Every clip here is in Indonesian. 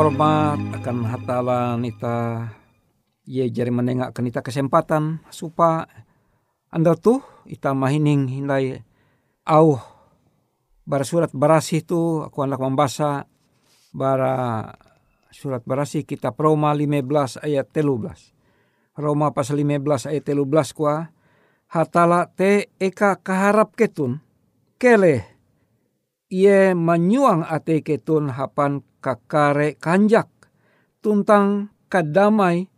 Hormat akan hatala nita ye jari menengak ke nita kesempatan. Supa anda tuh ita mahining hindai au bara surat barasih tu. Aku anak membaca bara surat barasih kita Roma 15 ayat 13 Roma pasal 15 ayat 13 kuah hatala te eka kaharap ketun. Kele ie menyuang ate ketun hapan kakare kanjak tuntang kadamai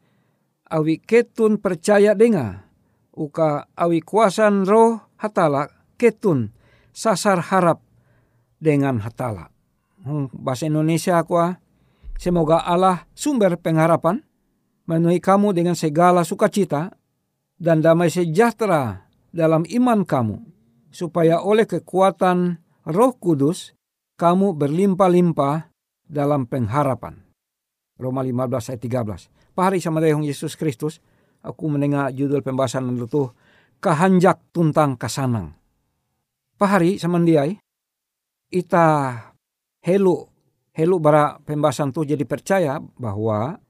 awi ketun percaya denga uka awi kuasan roh hatala ketun sasar harap dengan hatala. Hmm, bahasa Indonesia aku semoga Allah sumber pengharapan memenuhi kamu dengan segala sukacita dan damai sejahtera dalam iman kamu supaya oleh kekuatan Roh Kudus kamu berlimpah-limpah dalam pengharapan. Roma 15 ayat 13. Pahari sama dayong Yesus Kristus, aku mendengar judul pembahasan itu Kahanjak Tuntang Kasanang. Pahari sama diai, ita helu helu bara pembahasan tu jadi percaya bahwa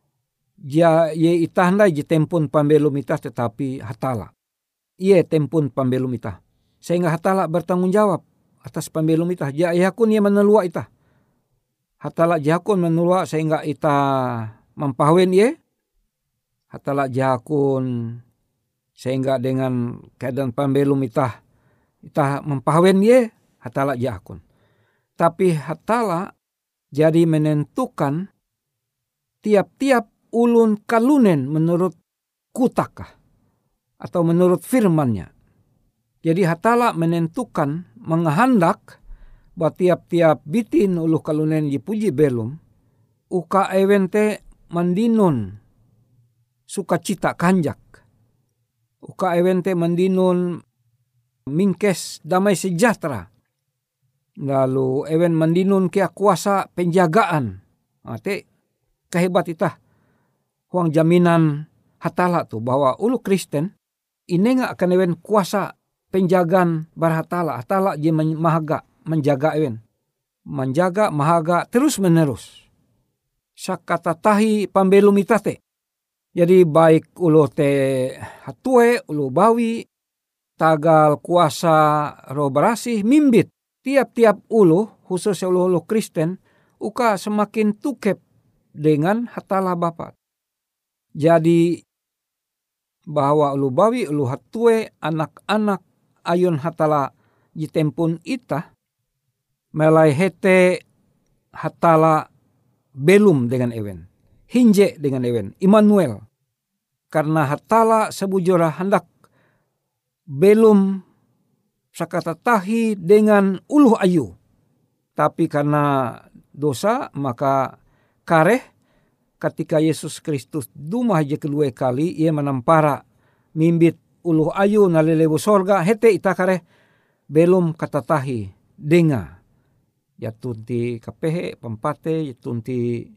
dia ye ita handai je tempun pambelum ita tetapi hatala. Ie tempun pambelum ita. Sehingga hatala bertanggung jawab atas pambelum ita. Ja yakun ia menelua ita hatala jakun menulwa sehingga ita mempahwen ye hatala jakun sehingga dengan keadaan pembelum ita ita mempahwen ye hatala jakun tapi hatala jadi menentukan tiap-tiap ulun kalunen menurut kutakah atau menurut firmannya. Jadi hatala menentukan menghendak buat tiap-tiap bitin ulu kalunen puji belum uka ewente mandinun sukacita kanjak. Uka ewente mandinun mingkes damai sejahtera. Lalu ewen mandinun kia kuasa penjagaan. Ate kehebat itah huang jaminan hatala tu bahwa ulu Kristen ini nggak akan ewen kuasa penjagaan barhatala hatala je mahaga menjaga ewen. Menjaga mahaga terus menerus. Sakata tahi pambelum itate. Jadi baik ulo te hatue, ulo bawi, tagal kuasa roh berasih, mimbit. Tiap-tiap ulo, khususnya ulo-ulo Kristen, uka semakin tukep dengan hatala bapak. Jadi bahwa ulu bawi, ulu hatue, anak-anak ayun hatala jitempun ita, melai hete hatala belum dengan ewen. Hinje dengan ewen. Immanuel. Karena hatala sebujura hendak belum sakata tahi dengan uluh ayu. Tapi karena dosa maka kareh ketika Yesus Kristus dumah je kedua kali ia menampara mimbit uluh ayu nalelewu sorga hete ita kareh belum kata tahi denga. Ya tunti kapehe ya tunti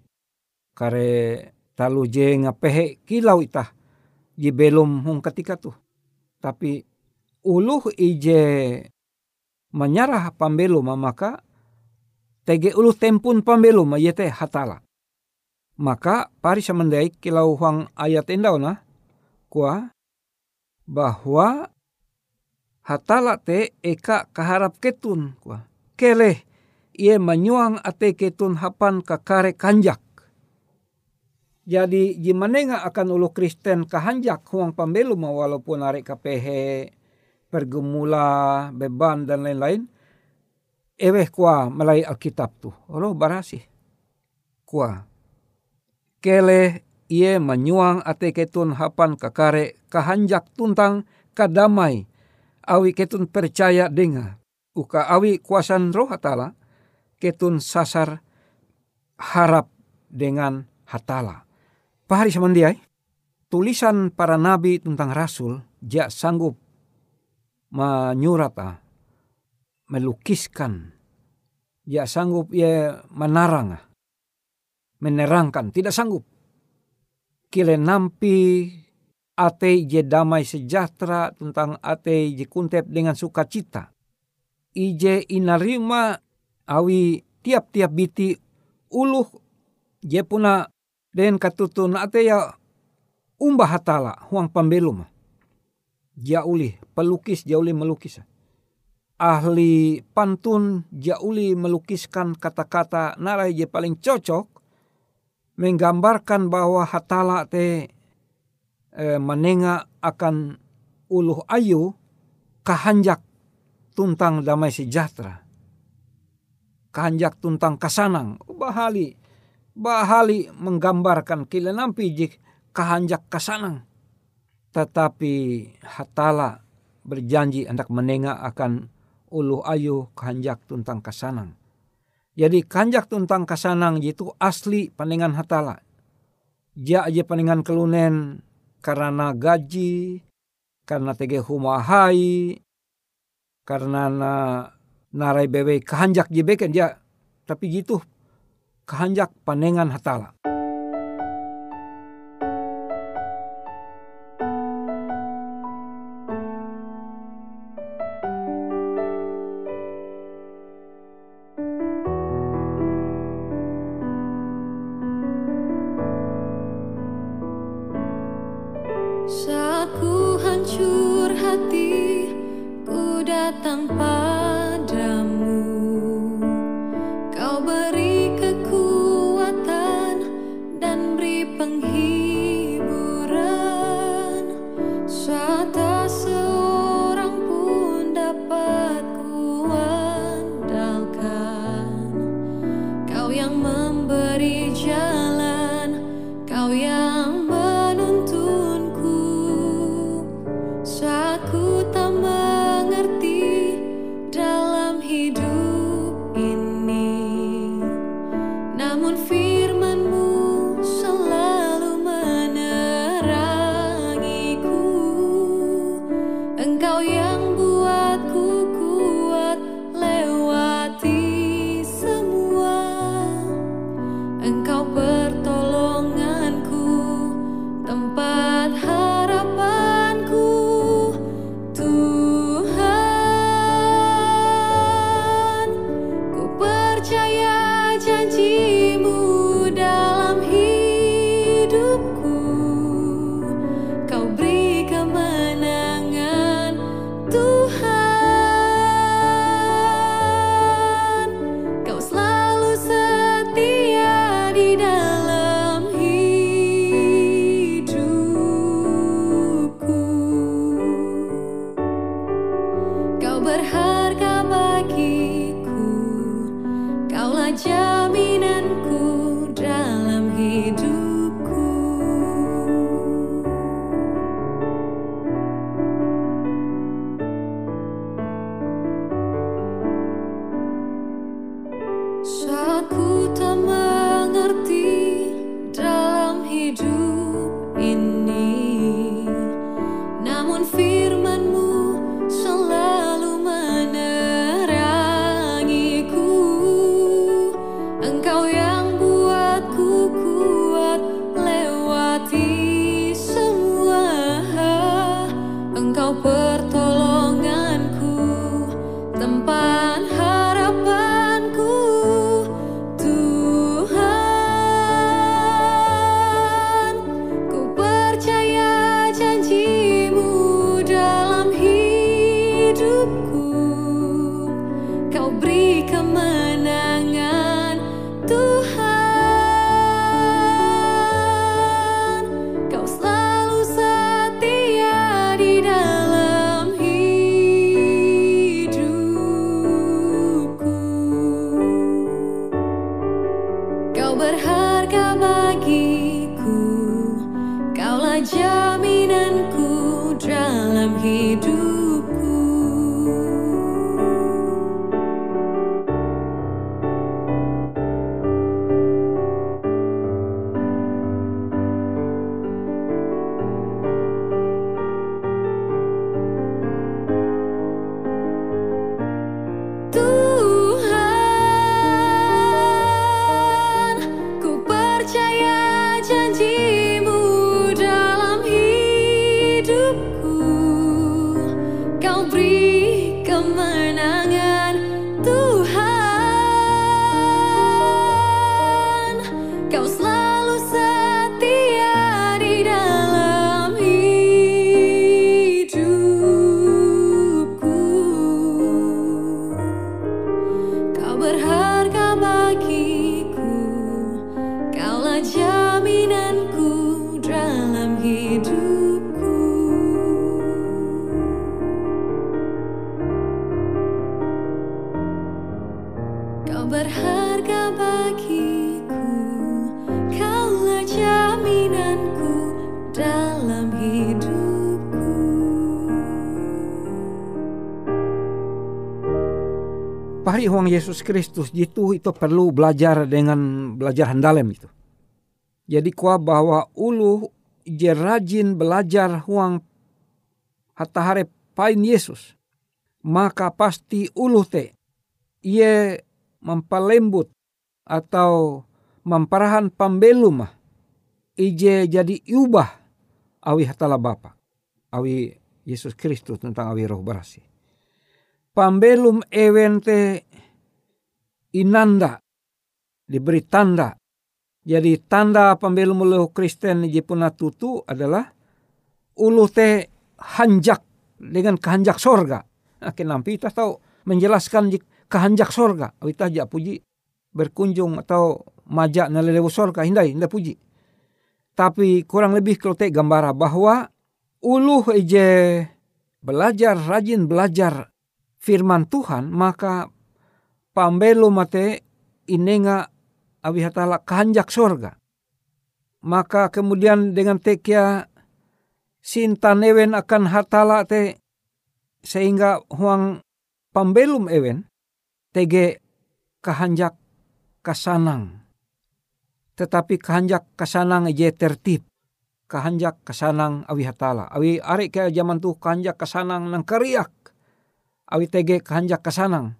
kare talu je ngapehe kilau itah je belum hong ketika tuh tapi uluh ije menyarah pambelum maka tege uluh tempun pambelum yete hatala. Maka pari samandai kilau huang ayat endau na kuah bahwa hatala te eka kaharap ketun kuah keleh ia menyuang ate ketun hapan kakare kanjak. Jadi jimanenga akan ulu Kristen kahanjak huang pambelu walaupun arek kapehe pergumula beban dan lain-lain. Eweh kuah melai Alkitab tu. Olo barasi. Kuah. Kele ia menyuang ate ketun hapan kakare kahanjak tuntang kadamai. Awi ketun percaya dengar. Uka awi kuasan roh hatala ketun sasar harap dengan hatala. Pahari samandiai, tulisan para nabi tentang rasul dia sanggup menyurat ah, melukiskan dia sanggup ia menarang menerangkan tidak sanggup kile nampi ate je damai sejahtera tentang ate je kuntep dengan sukacita. Ije inarima awi tiap-tiap biti uluh je puna den katutun ate ya umbah hatala huang pambelum jauli pelukis jauli melukis. Ahli pantun jauli melukiskan kata-kata narai je paling cocok menggambarkan bahwa hatala te eh, menenga akan uluh ayu kahanjak tuntang damai sejahtera. Kahanjak tuntang kasanang. Bahali. Bahali menggambarkan kila nampi jik kahanjak kasanang. Tetapi hatala berjanji hendak menenga akan uluh ayu kahanjak tuntang kasanang. Jadi kahanjak tuntang kasanang itu asli panengan hatala. Ja aja panengan kelunen karena gaji, karena tege humahai, karena na narai bebe kehanjak jebeken dia, tapi gitu kehanjak panengan hatala. Jaminanku dalam hidup. Huang Yesus Kristus itu itu perlu belajar dengan belajar handalem itu. Jadi kuah bahwa ulu je rajin belajar huang hatahare pain Yesus. Maka pasti ulu te ia mempalembut atau memparahan pambelum ije jadi ubah awi hatala Bapa. Awi Yesus Kristus tentang awi roh berasi pambelum ewente inanda diberi tanda. Jadi tanda pambelum ulu Kristen jepuna tutu adalah ulu te hanjak dengan kehanjak sorga. Nah, kenapa kita tahu menjelaskan kehanjak sorga. Kita aja puji berkunjung atau majak nalelewu sorga. Hindai, hindai puji. Tapi kurang lebih kalau te gambara bahwa ulu ije belajar, rajin belajar firman Tuhan maka pambelo mate inenga awi hatala kehanjak sorga. Maka kemudian dengan tekia sinta newen akan hatala te sehingga huang pambelum ewen tege kehanjak kasanang. Tetapi kehanjak kasanang je tertib. Kehanjak kasanang awi hatala. Awi ari kaya zaman tu kehanjak kasanang nang kariak awi tege kehanjak kesanang.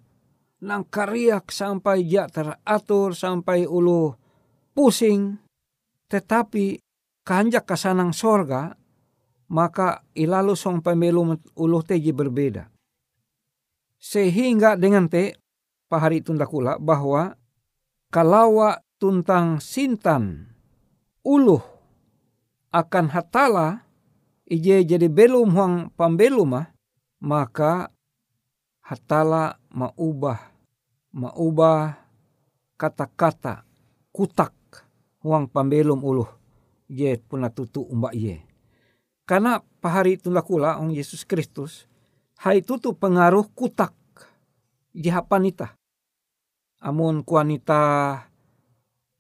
Nang kariak sampai ja teratur sampai ulu pusing. Tetapi kehanjak kesanang sorga maka ilalu song pemilu ulu teji berbeda. Sehingga dengan te pahari tundakula bahwa kalawa tuntang sintan uluh akan hatala ije jadi belum huang pambelumah maka hatala maubah maubah kata-kata kutak huang pambelum uluh ye puna tutu umba ye. Karena pahari kula ong Yesus Kristus hai tutu pengaruh kutak jihapanita. Amun kuanita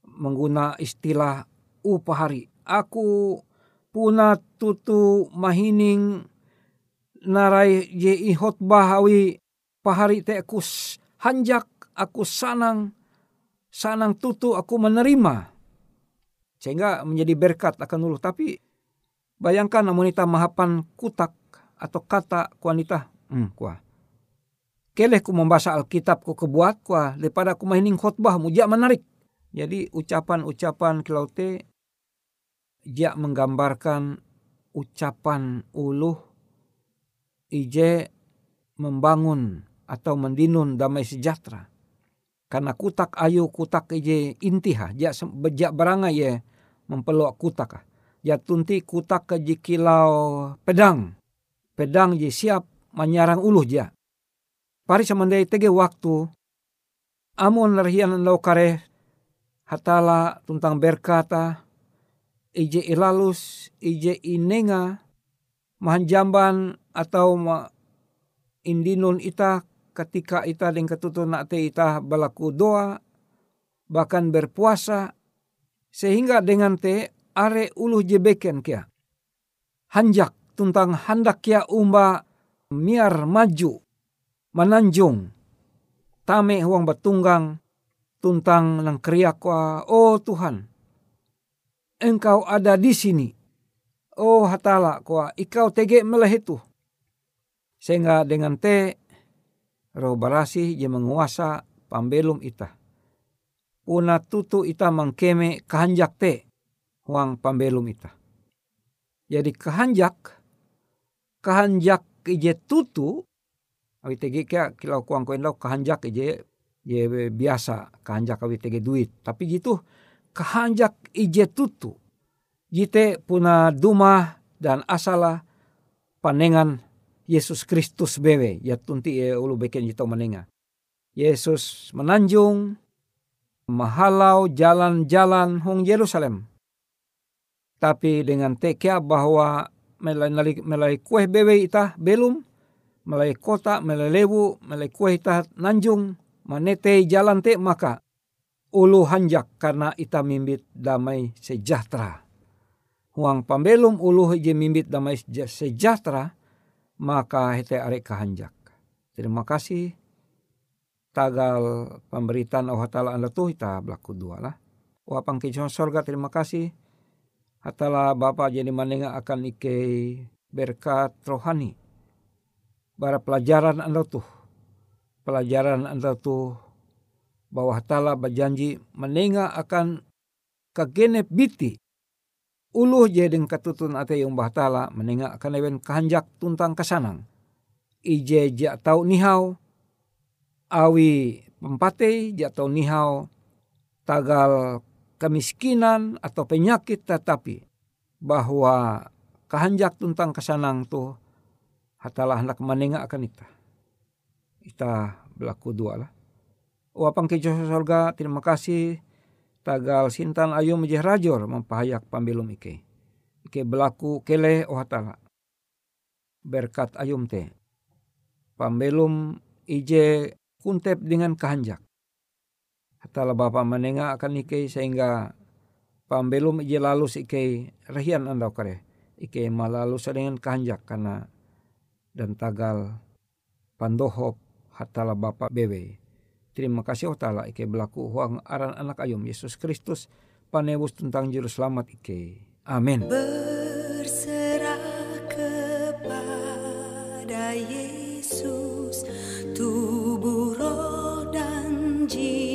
mengguna istilah upahari. Aku puna tutu mahining narai je ihot bahawi pahari te aku hanjak, aku sanang, sanang tutu aku menerima. Sehingga menjadi berkat akan ulu. Tapi bayangkan wanita mahapan kutak atau kata wanita. Hmm, kuah. Keleh ku membaca Alkitab ku kebuat kuah. Daripada ku mahining khotbah mujak menarik. Jadi ucapan-ucapan kilau te jak menggambarkan ucapan uluh ije membangun atau mendinun damai sejahtera. Karena kutak ayu kutak je intiha, jak bejak beranga ye mempeluk kutak. Ya tunti kutak ke kilau pedang. Pedang je siap menyarang uluh ja. Pari samandai tege waktu. Amun larhian lau kare hatala tuntang berkata. Ije ilalus, ije inenga, mahanjamban atau ma indinun ita ketika ita dengan ketutun te ita balaku doa, bahkan berpuasa, sehingga dengan te are uluh jebeken kia. Hanjak tentang handak kia umba miar maju, menanjung, tame huang batunggang, tuntang nang kriak wa, oh Tuhan, engkau ada di sini. Oh hatala kwa, ikau tege melehetu. Sehingga dengan te roh barasi je menguasa pambelum ita. Una tutu ita mengkeme kehanjak te huang pambelum ita. Jadi kehanjak, kehanjak ije tutu awi tege kia kilau kuang koen lau kahanjak ije je biasa kahanjak awi tege duit tapi gitu kahanjak ije tutu jite puna duma dan asala panengan Yesus Kristus bewe ya tunti e ulu beken jito manenga Yesus menanjung mahalau jalan-jalan hong Yerusalem tapi dengan tekia bahwa melai, melai kue bewe ita belum, melai kota, melai lewu, melai kue ita nanjung, manete jalan te maka ulu hanjak karena ita mimbit damai sejahtera. Huang pambelum ulu je mimbit damai sejahtera, maka hete arek kahanjak. Terima kasih. Tagal pemberitaan Allah Ta'ala anda tuh ita berlaku dua lah. Wapang kejauhan sorga terima kasih hatala Bapa jadi manenga akan ike berkat rohani. Bara pelajaran anda tuh. Pelajaran anda tuh bahwa hatala berjanji menenga akan kagenep biti. Uluh jadi katutun ate yung bahtala menenga akan ewen kahanjak tuntang kesanang. Ije jak tau nihau awi pempate jak tau nihau tagal kemiskinan atau penyakit tetapi bahwa kehanjak tentang kesanang tu hatalah hendak menengah akan ita. Ita berlaku dua lah. Wapang ke sorga terima kasih tagal sintan ayu menjeh rajor mempahayak pambelum ike. Ike berlaku kele oh hatala. Berkat ayum te. Pambelum ije kuntep dengan kehanjak Hatala bapa menengah akan ike sehingga pambelum ije lalu ike rehian anda kare. Ike malalu dengan kanjak karena dan tagal pandohop hatala bapa bebe. Terima kasih oh tala ike berlaku huang aran anak ayum Yesus Kristus panebus tentang juru selamat ike. Amin. Berserah kepada Yesus tubuh roh dan jiwaku